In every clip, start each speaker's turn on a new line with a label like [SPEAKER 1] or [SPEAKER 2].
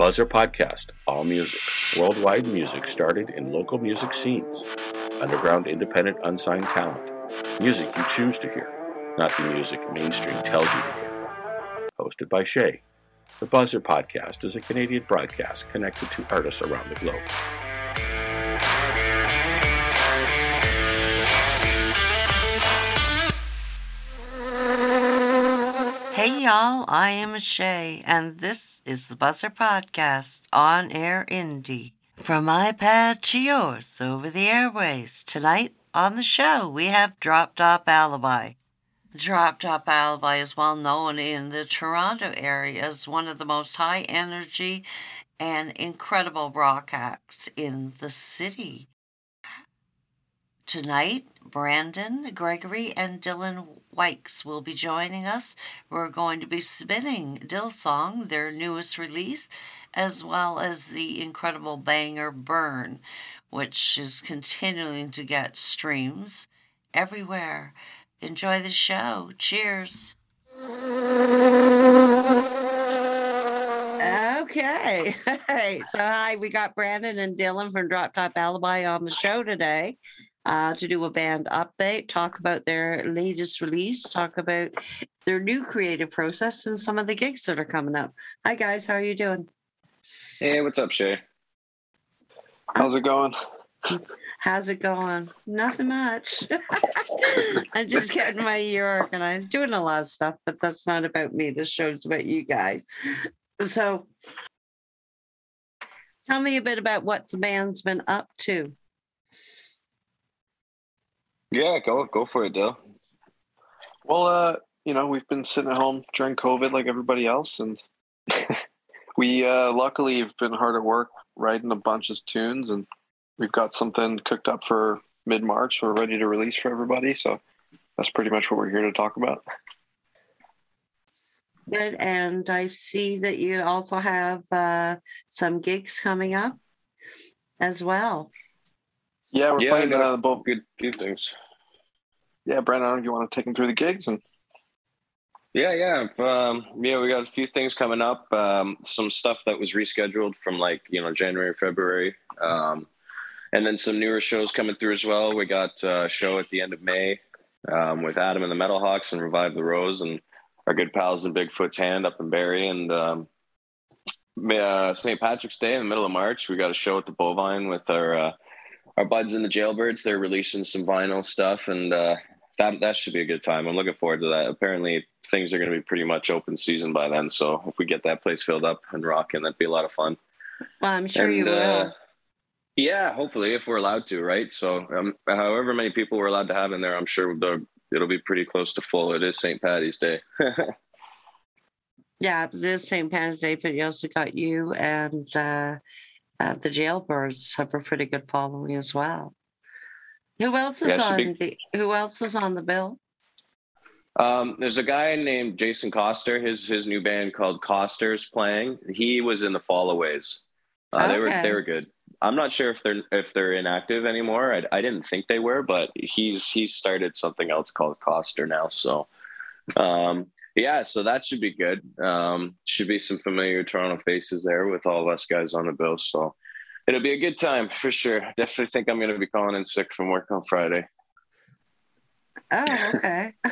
[SPEAKER 1] Buzzr Podcast, all music, worldwide music started in local music scenes, underground independent unsigned talent, music you choose to hear, not the music mainstream tells you to hear. Hosted by Shay. The Buzzr Podcast is a Canadian broadcast connected to artists around the globe.
[SPEAKER 2] Hey y'all, I am Shay, and this is the Buzzr Podcast on Air Indie. From my pad to yours over the airways. Tonight on the show, we have Drop Top Alibi. Drop Top Alibi is well known in the Toronto area as one of the most high energy and incredible rock acts in the city. Tonight, Brandon, Gregory, and Dylan Wykes will be joining us. We're going to be spinning Dylsong, their newest release, as well as the incredible banger Burn, which is continuing to get streams everywhere. Enjoy the show. Cheers. Okay. Hey. So, hi, we got Brandon and Dylan from Drop Top Alibi on the show today uh, to do a band update, talk about their latest release, talk about their new creative process, and some of the gigs that are coming up. Hi, guys. How are you doing?
[SPEAKER 3] Hey, what's up, Shay? How's it going?
[SPEAKER 2] How's it going? Nothing much. I'm just getting my year organized, doing a lot of stuff, but that's not about me. This show's about you guys. So, tell me a bit about what the band's been up to.
[SPEAKER 3] Yeah, go go for it, Dale.
[SPEAKER 4] Well, uh, you know, we've been sitting at home during COVID like everybody else, and we uh, luckily have been hard at work writing a bunch of tunes, and we've got something cooked up for mid March. We're ready to release for everybody, so that's pretty much what we're here to talk about.
[SPEAKER 2] Good, and I see that you also have uh, some gigs coming up as well.
[SPEAKER 4] Yeah, we're
[SPEAKER 3] Yeah,
[SPEAKER 4] playing uh, both.
[SPEAKER 3] good few things.
[SPEAKER 4] Yeah, Brandon, I don't know if you want to take them through the gigs and
[SPEAKER 3] Yeah, yeah, um, yeah. We got a few things coming up. Um, some stuff that was rescheduled from like you know January, February, um, and then some newer shows coming through as well. We got a show at the end of May um, with Adam and the Metal Hawks and Revive the Rose and our good pals in Bigfoot's Hand up in Barrie and um, uh, St. Patrick's Day in the middle of March. We got a show at the Bovine with our uh, our buds in the Jailbirds. They're releasing some vinyl stuff and. Uh, that that should be a good time. I'm looking forward to that. Apparently, things are going to be pretty much open season by then. So if we get that place filled up and rocking, that'd be a lot of fun.
[SPEAKER 2] Well, I'm sure
[SPEAKER 3] And,
[SPEAKER 2] you will.
[SPEAKER 3] uh, yeah, hopefully, if we're allowed to, right? So, um, however many people we're allowed to have in there, I'm sure it'll be pretty close to full. It is St. Patty's Day.
[SPEAKER 2] Yeah, it is St. Patty's Day, but you also got you and uh, uh, the Jailbirds have a pretty good following as well. Who else is
[SPEAKER 3] Yeah, it should
[SPEAKER 2] on the Who else is on the bill?
[SPEAKER 3] Um, there's a guy named Jason Coster. His his new band called Coster's playing. He was in the Fallaways. Uh, They were they were good. I'm not sure if they're if they're inactive anymore. I, I didn't think they were, but he's he's started something else called Coster now. So, um, yeah, so that should be good. Um, should be some familiar Toronto faces there with all of us guys on the bill. So it'll be a good time for sure. Definitely think I'm going to be calling in sick from work on Friday.
[SPEAKER 2] Oh, okay.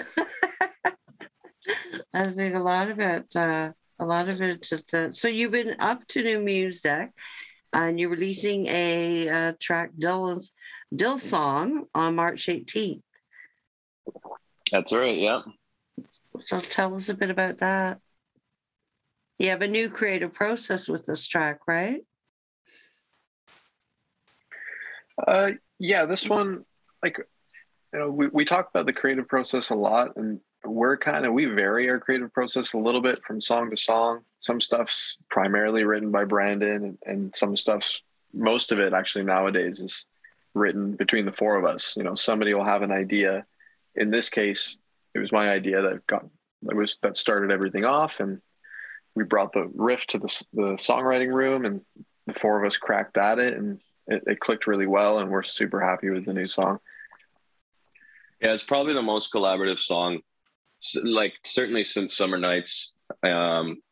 [SPEAKER 2] I think a lot of it, uh, a lot of it. uh, so you've been up to new music, and you're releasing a uh, track, Dylan's Dylsong, on March 18th.
[SPEAKER 3] That's right. Yeah.
[SPEAKER 2] So tell us a bit about that. You have a new creative process with this track, right?
[SPEAKER 4] Uh, yeah, this one, like, you know, we, we talk about the creative process a lot, and we're kind of we vary our creative process a little bit from song to song. Some stuff's primarily written by Brandon, and, and some stuff's most of it actually nowadays is written between the four of us. You know, somebody will have an idea. In this case, it was my idea that got that was that started everything off, and we brought the riff to the the songwriting room, and the four of us cracked at it, and it, it clicked really well, and we're super happy with the new song.
[SPEAKER 3] Yeah, it's probably the most collaborative song, like certainly since Summer Nights. Um,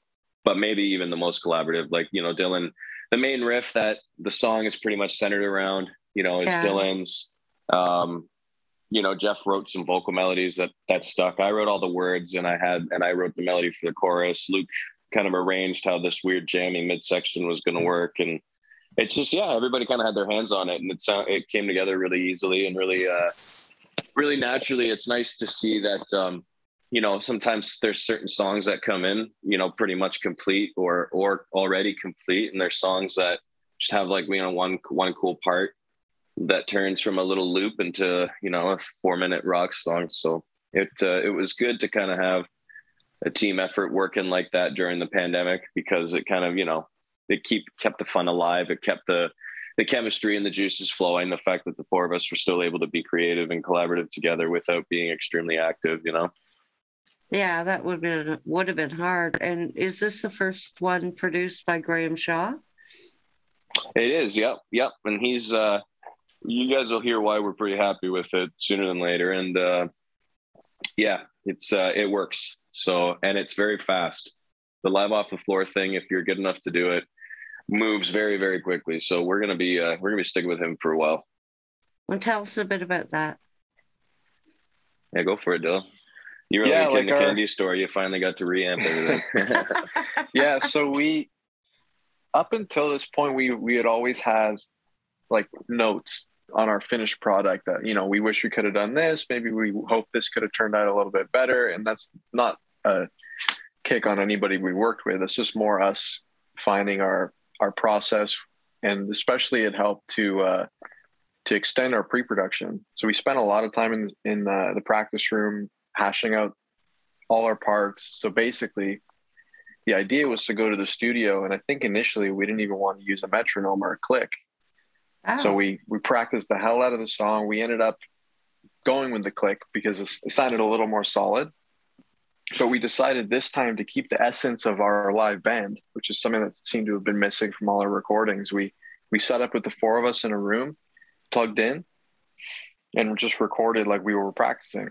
[SPEAKER 3] but maybe even the most collaborative. Like you know, Dylan, the main riff that the song is pretty much centered around, you know, is yeah. Dylan's. Um, you know, Jeff wrote some vocal melodies that that stuck. I wrote all the words, and I had and I wrote the melody for the chorus. Luke kind of arranged how this weird jamming midsection was going to work, and it's just yeah, everybody kind of had their hands on it, and it sound it came together really easily and really uh, really naturally. It's nice to see that um, you know sometimes there's certain songs that come in you know pretty much complete or or already complete, and there's songs that just have like you know one one cool part that turns from a little loop into you know a four minute rock song. So it uh, it was good to kind of have a team effort working like that during the pandemic because it kind of you know it keep kept the fun alive. It kept the the chemistry and the juices flowing. The fact that the four of us were still able to be creative and collaborative together without being extremely active, you know.
[SPEAKER 2] Yeah, that would been would have been hard. And is this the first one produced by Graham Shaw?
[SPEAKER 3] It is. Yep. Yep. And he's uh you guys will hear why we're pretty happy with it sooner than later. And uh, yeah, it's uh, it works. So and it's very fast. The live off the floor thing, if you're good enough to do it, moves very very quickly. So we're gonna be uh, we're gonna be sticking with him for a while.
[SPEAKER 2] Well, tell us a bit about that.
[SPEAKER 3] Yeah, go for it, Dill. You were yeah, like in the our... candy store. You finally got to reamp everything.
[SPEAKER 4] yeah, so we up until this point we we had always had like notes on our finished product that you know we wish we could have done this. Maybe we hope this could have turned out a little bit better. And that's not a kick on anybody we worked with. It's just more us finding our our process. And especially it helped to uh to extend our pre-production. So we spent a lot of time in in uh, the practice room hashing out all our parts. So basically the idea was to go to the studio. And i think initially we didn't even want to use a metronome or a click so oh. we we practiced the hell out of the song. We ended up going with the click because it sounded a little more solid. But we decided this time to keep the essence of our live band, which is something that seemed to have been missing from all our recordings. We we set up with the four of us in a room, plugged in, and just recorded like we were practicing.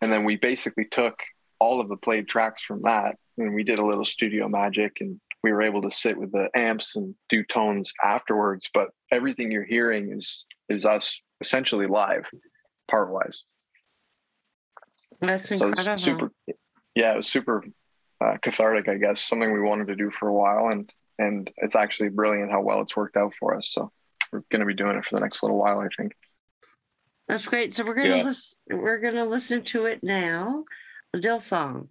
[SPEAKER 4] And then we basically took all of the played tracks from that and we did a little studio magic and we were able to sit with the amps and do tones afterwards. But everything you're hearing is is us essentially live, part wise.
[SPEAKER 2] That's incredible. So
[SPEAKER 4] super, yeah, it was super uh, cathartic, I guess. Something we wanted to do for a while, and and it's actually brilliant how well it's worked out for us. So we're going to be doing it for the next little while, I think.
[SPEAKER 2] That's great. So we're gonna yeah. listen. We're gonna listen to it now. Dylsong.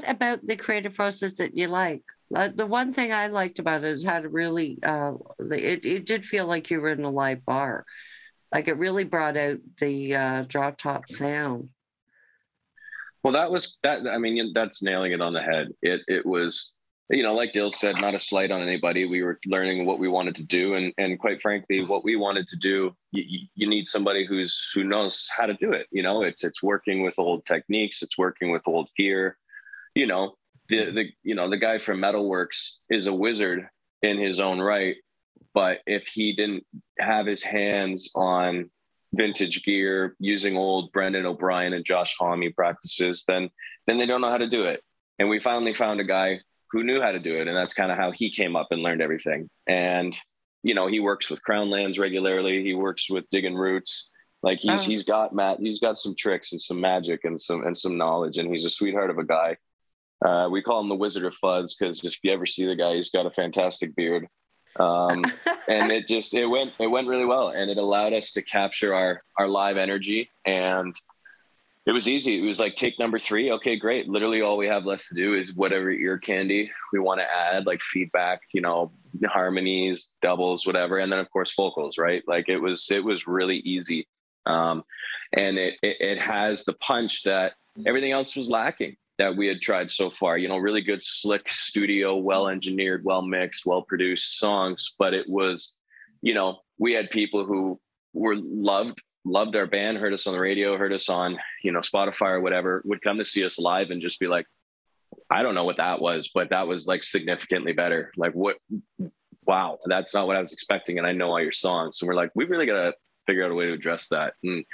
[SPEAKER 2] What about the creative process that you like? Uh, the one thing I liked about it is how to really, uh, it, it did feel like you were in a live bar. Like it really brought out the uh, drop top sound.
[SPEAKER 3] Well, that was that. I mean, that's nailing it on the head. It it was, you know, like Dill said, not a slight on anybody. We were learning what we wanted to do, and and quite frankly, what we wanted to do, you, you need somebody who's who knows how to do it. You know, it's it's working with old techniques, it's working with old gear. You know, the the you know the guy from Metalworks is a wizard in his own right, but if he didn't have his hands on vintage gear using old Brendan O'Brien and Josh Homme practices, then then they don't know how to do it. And we finally found a guy who knew how to do it, and that's kind of how he came up and learned everything. And you know, he works with Crown Lands regularly. He works with Digging Roots. Like he's oh. he's got Matt, he's got some tricks and some magic and some and some knowledge, and he's a sweetheart of a guy. Uh, we call him the Wizard of Fuzz because if you ever see the guy, he's got a fantastic beard. Um, and it just it went it went really well and it allowed us to capture our our live energy and it was easy. It was like take number three. Okay great. Literally all we have left to do is whatever ear candy we want to add like feedback you know harmonies doubles whatever and then of course vocals right? Like it was it was really easy. Um, and it, it it has the punch that everything else was lacking that we had tried so far. You know, really good, slick studio, well engineered, well mixed, well produced songs. But it was, you know, we had people who were loved loved our band, heard us on the radio, heard us on, you know, Spotify or whatever, would come to see us live and just be like, I don't know what that was, but that was like significantly better. Like what wow, that's not what I was expecting. And I know all your songs. And we're like, we really gotta figure out a way to address that. And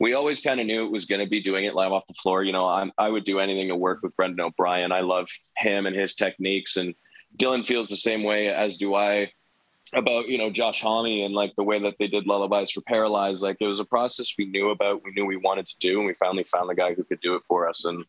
[SPEAKER 3] we always kind of knew it was going to be doing it live off the floor. You know, I'm, I would do anything to work with Brendan O'Brien. I love him and his techniques, and Dylan feels the same way as do I about you know Josh Homme and like the way that they did lullabies for paralyzed. Like it was a process we knew about, we knew we wanted to do, and we finally found the guy who could do it for us, and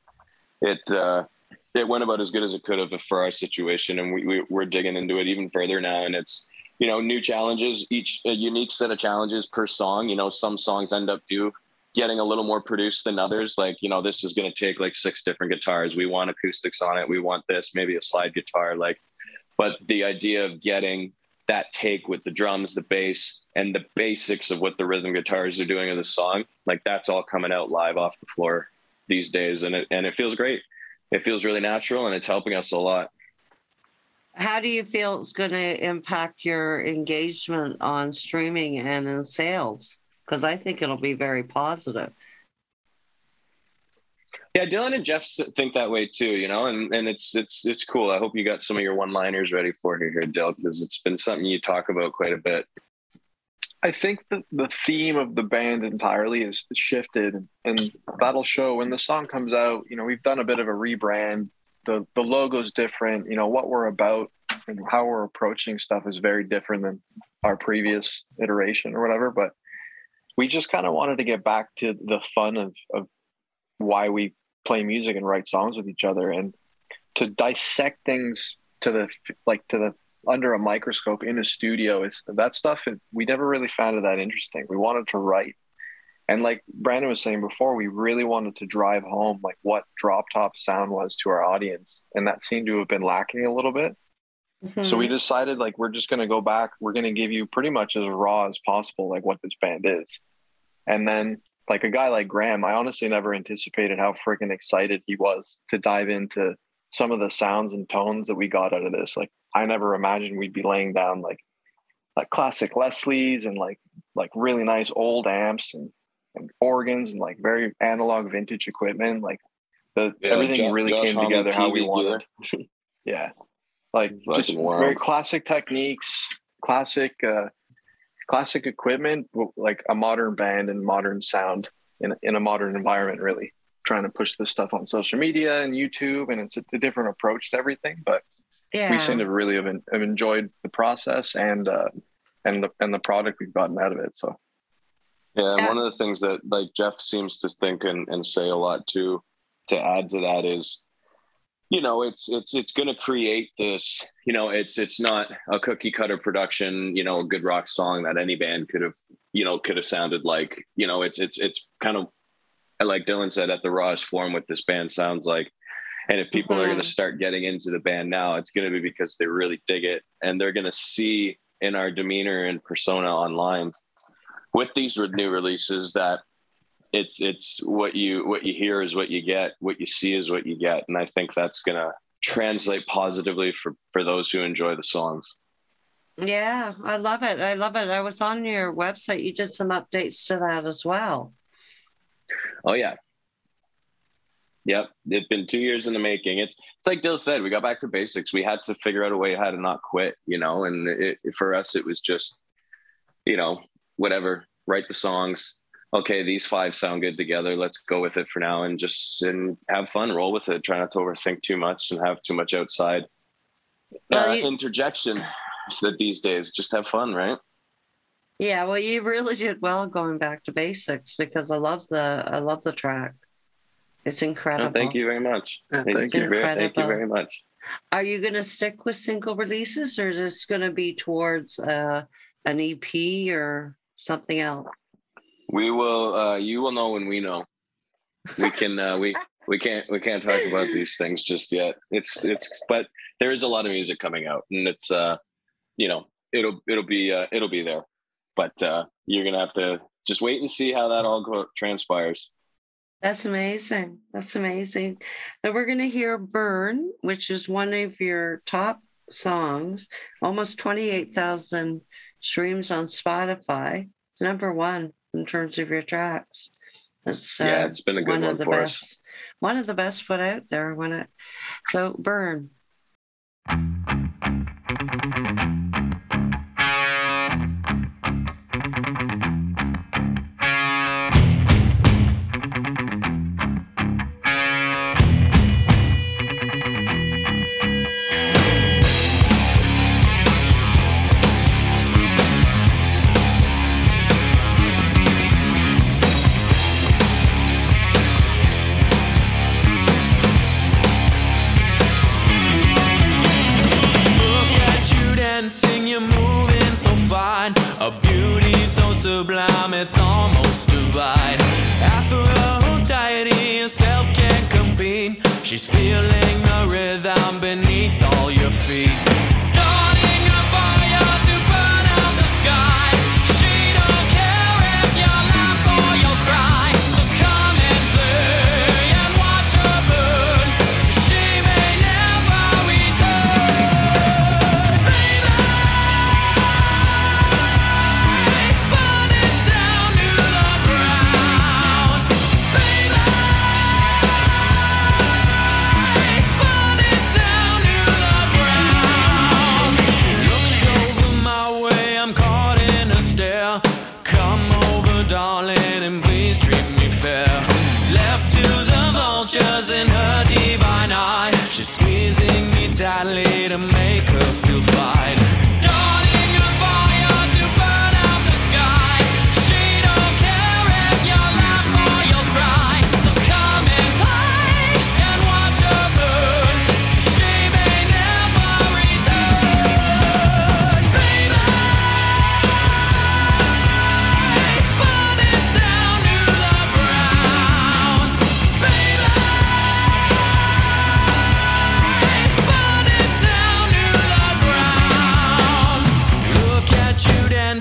[SPEAKER 3] it. uh it went about as good as it could have for our situation, and we, we we're digging into it even further now. And it's you know new challenges, each a unique set of challenges per song. You know, some songs end up do getting a little more produced than others. Like, you know, this is going to take like six different guitars. We want acoustics on it. We want this, maybe a slide guitar. Like, but the idea of getting that take with the drums, the bass, and the basics of what the rhythm guitars are doing in the song, like that's all coming out live off the floor these days. And it, and it feels great. It feels really natural and it's helping us a lot.
[SPEAKER 2] How do you feel it's going to impact your engagement on streaming and in sales? Because I think it'll be very positive.
[SPEAKER 3] Yeah, Dylan and Jeff think that way too, you know, and, and it's it's it's cool. I hope you got some of your one-liners ready for here, here Dylan, because it's been something you talk about quite a bit.
[SPEAKER 4] I think that the theme of the band entirely has shifted, and that'll show when the song comes out. You know, we've done a bit of a rebrand. the The logo's different. You know, what we're about and how we're approaching stuff is very different than our previous iteration or whatever. But we just kind of wanted to get back to the fun of, of why we play music and write songs with each other and to dissect things to the like to the under a microscope in a studio is that stuff we never really found it that interesting. We wanted to write. And like brandon was saying before we really wanted to drive home like what drop top sound was to our audience. And that seemed to have been lacking a little bit mm-hmm. so we decided like we're just going to go back we're going to give you pretty much as raw as possible like what this band is and then like a guy like Graham, I honestly never anticipated how freaking excited he was to dive into some of the sounds and tones that we got out of this. Like I never imagined we'd be laying down like like classic Leslie's and like like really nice old amps and, and organs and like very analog vintage equipment. Like the yeah, everything really Josh came together how we wanted. yeah. Like just very classic techniques, classic uh classic equipment, like a modern band and modern sound in, in a modern environment, really trying to push this stuff on social media and YouTube. And it's a, a different approach to everything, but yeah. we seem to really have, have enjoyed the process and, uh, and the, and the product we've gotten out of it. So.
[SPEAKER 3] Yeah, and one of the things that like Jeff seems to think and, and say a lot too, to add to that is you know it's it's it's going to create this you know it's it's not a cookie cutter production you know a good rock song that any band could have you know could have sounded like you know it's it's it's kind of like dylan said at the rawest form what this band sounds like. And if people are going to mm-hmm. start getting into the band now, it's going to be because they really dig it and they're going to see in our demeanor and persona online with these new releases that it's it's what you what you hear is what you get, what you see is what you get, and I think that's going to translate positively for for those who enjoy the songs.
[SPEAKER 2] Yeah, I love it. I love it. I was on your website. You did some updates to that as well.
[SPEAKER 3] Oh yeah. Yep, it's been two years in the making. It's it's like Dill said, we got back to basics. We had to figure out a way how to not quit, you know. And it, for us, it was just, you know, whatever. Write the songs. Okay, these five sound good together. Let's go with it for now, and just and have fun. Roll with it. Try not to overthink too much and have too much outside
[SPEAKER 2] Well,
[SPEAKER 3] uh,
[SPEAKER 2] you-
[SPEAKER 3] interjection. That these days, just have fun, right?
[SPEAKER 2] Yeah, well, you really did well going back to basics because I love the I love the track. It's
[SPEAKER 3] No,
[SPEAKER 2] incredible.
[SPEAKER 3] thank you very much.
[SPEAKER 4] Yeah,
[SPEAKER 3] Thank,
[SPEAKER 4] thank
[SPEAKER 3] you.
[SPEAKER 4] you.
[SPEAKER 3] very, thank you very much.
[SPEAKER 2] Are you going to stick with single releases, or is this going to be towards uh, an EP or something else?
[SPEAKER 3] We will. Uh, you will know when we know. We can. Uh, we we can't. We can't talk about these things just yet. It's it's. But there is a lot of music coming out, and it's. Uh, you know, it'll it'll be uh, it'll be there, but uh, you're gonna have to just wait and see how that all go, transpires.
[SPEAKER 2] That's amazing. That's amazing. Now we're going to hear Burn, which is one of your top songs, almost 28,000 streams on Spotify. It's number one in terms of your tracks. It's,
[SPEAKER 3] yeah,
[SPEAKER 2] uh,
[SPEAKER 3] it's been a good
[SPEAKER 2] one
[SPEAKER 3] one
[SPEAKER 2] of the
[SPEAKER 3] for us.
[SPEAKER 2] best. One of the best put out there. When it, so Burn.
[SPEAKER 5] She's feeling the rhythm beneath all your feet.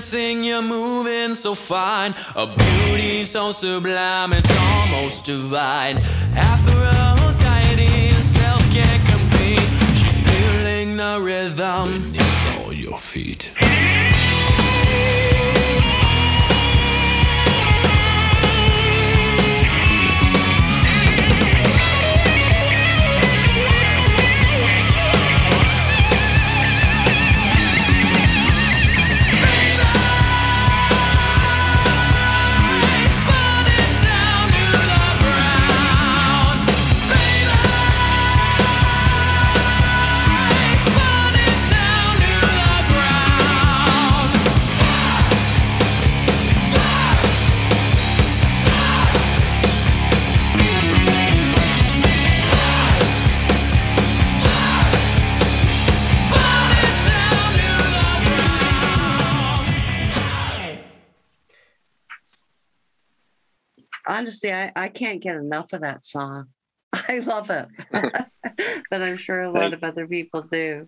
[SPEAKER 5] Dancing, you're moving so fine. A beauty so sublime, it's almost divine. Aphrodite herself can't compete. She's feeling the rhythm beneath all your feet.
[SPEAKER 2] Honestly, I, I can't get enough of that song. I love it. but I'm sure a lot
[SPEAKER 3] Thank-
[SPEAKER 2] of other people do.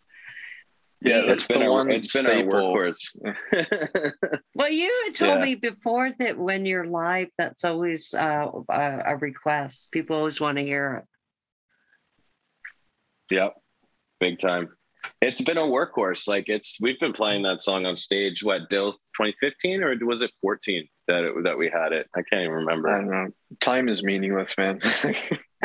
[SPEAKER 4] Yeah,
[SPEAKER 2] Yeah,
[SPEAKER 4] that's
[SPEAKER 3] it's been
[SPEAKER 4] the
[SPEAKER 3] our
[SPEAKER 4] one
[SPEAKER 3] it's been
[SPEAKER 4] staple.
[SPEAKER 3] our workhorse.
[SPEAKER 2] Well, you had told
[SPEAKER 3] Yeah.
[SPEAKER 2] me before that when you're live, that's always uh, a, a request. People always want to hear it.
[SPEAKER 3] Yep, big time. It's been a workhorse. Like it's we've been playing that song on stage. What Dill 2015 or was it 14 that it, that we had it? I can't even
[SPEAKER 4] I
[SPEAKER 3] remember.
[SPEAKER 4] don't know. Time is meaningless, man.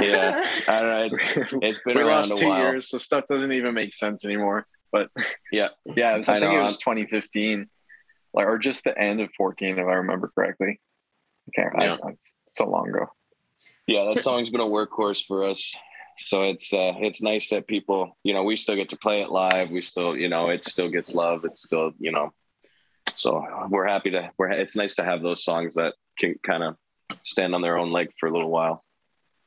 [SPEAKER 3] Yeah, I don't know. It's it's been
[SPEAKER 4] we
[SPEAKER 3] around
[SPEAKER 4] lost
[SPEAKER 3] a
[SPEAKER 4] two
[SPEAKER 3] while.
[SPEAKER 4] years, so stuff doesn't even make sense anymore. But
[SPEAKER 3] Yeah.
[SPEAKER 4] yeah, it was, I,
[SPEAKER 3] I
[SPEAKER 4] think
[SPEAKER 3] know,
[SPEAKER 4] it was 2015, like or just the end of 14, if I remember correctly. I can't.
[SPEAKER 3] Yeah.
[SPEAKER 4] I, it's so long ago.
[SPEAKER 3] Yeah, that song's been a workhorse for us. So it's uh it's nice that people, you know, we still get to play it live. We still, you know, it still gets love. It's still, you know, so we're happy to we're it's nice to have those songs that can kind of stand on their own leg for a little while.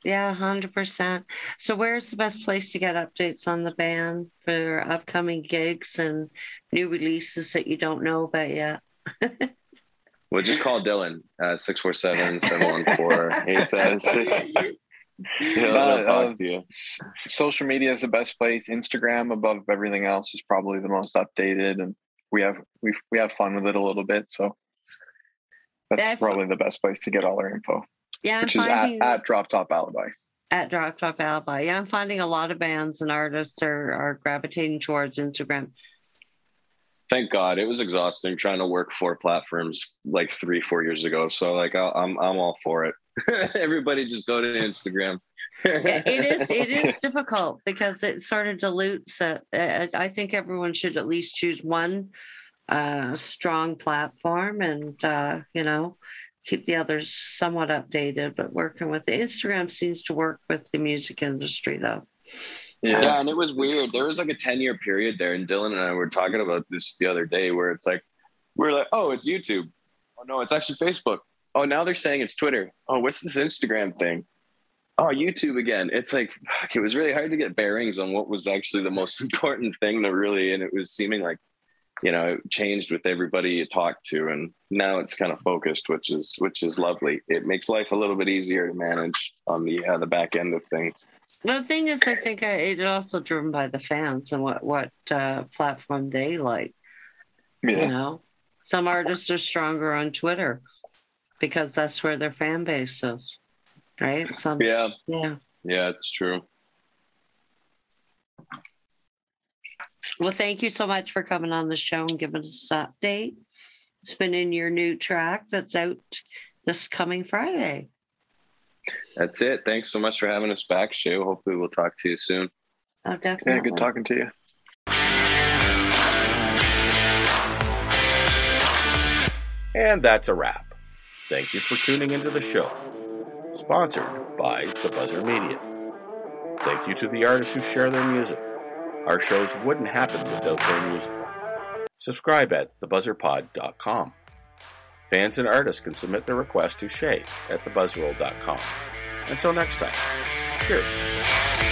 [SPEAKER 2] Yeah, hundred percent. So, where's the best place to get updates on the band for upcoming gigs and new releases that you don't know about yet?
[SPEAKER 3] We'll just call Dylan uh 647-714. He says he'll, he'll
[SPEAKER 4] Uh,
[SPEAKER 3] talk
[SPEAKER 4] uh,
[SPEAKER 3] to you.
[SPEAKER 4] Social media is the best place. Instagram above everything else is probably the most updated, and we have we we have fun with it a little bit. So that's
[SPEAKER 2] Yeah,
[SPEAKER 4] probably the best place to get all our info,
[SPEAKER 2] Yeah, I'm
[SPEAKER 4] which is at, at Drop Top Alibi.
[SPEAKER 2] at Drop Top Alibi. Yeah, I'm finding a lot of bands and artists are are gravitating towards Instagram.
[SPEAKER 3] Thank God. It was exhausting trying to work four platforms like three, four years ago. So like I- I'm I'm all for it. Everybody just go to Instagram.
[SPEAKER 2] It is it is difficult because it sort of dilutes it. I think everyone should at least choose one uh, strong platform and uh, you know keep the others somewhat updated. But working with the Instagram seems to work with the music industry though.
[SPEAKER 3] Yeah. and it was weird. There was like a 10 year period there, and Dylan and I were talking about this the other day where it's like, we're like, oh, it's YouTube. Oh, no, it's actually Facebook. Oh, now they're saying it's Twitter. Oh, what's this Instagram thing? Oh, YouTube again. It's like, fuck, it was really hard to get bearings on what was actually the most important thing to really, and it was seeming like, you know, it changed with everybody you talked to, and now it's kind of focused, which is which is lovely. It makes life a little bit easier to manage on the uh, the back end of things.
[SPEAKER 2] The thing is, I think it's also driven by the fans and what what uh, platform they like. You know, some artists are stronger on Twitter because that's where their fan base is, right? Some,
[SPEAKER 3] Yeah,
[SPEAKER 2] yeah.
[SPEAKER 3] yeah, it's true.
[SPEAKER 2] Well, thank you so much for coming on the show and giving us an update. Spinning your new track that's out this coming Friday.
[SPEAKER 3] That's it. Thanks so much for having us back, Shay. Hopefully, we'll talk to you soon.
[SPEAKER 2] Oh, definitely.
[SPEAKER 4] Yeah, good talking to you.
[SPEAKER 1] And that's a wrap. Thank you for tuning into the show. Sponsored by The Buzzer Media. Thank you to the artists who share their music. Our shows wouldn't happen without their music. Subscribe at thebuzzerpod.com. Fans and artists can submit their requests to Shay at thebuzzroll.com. Until next time, cheers.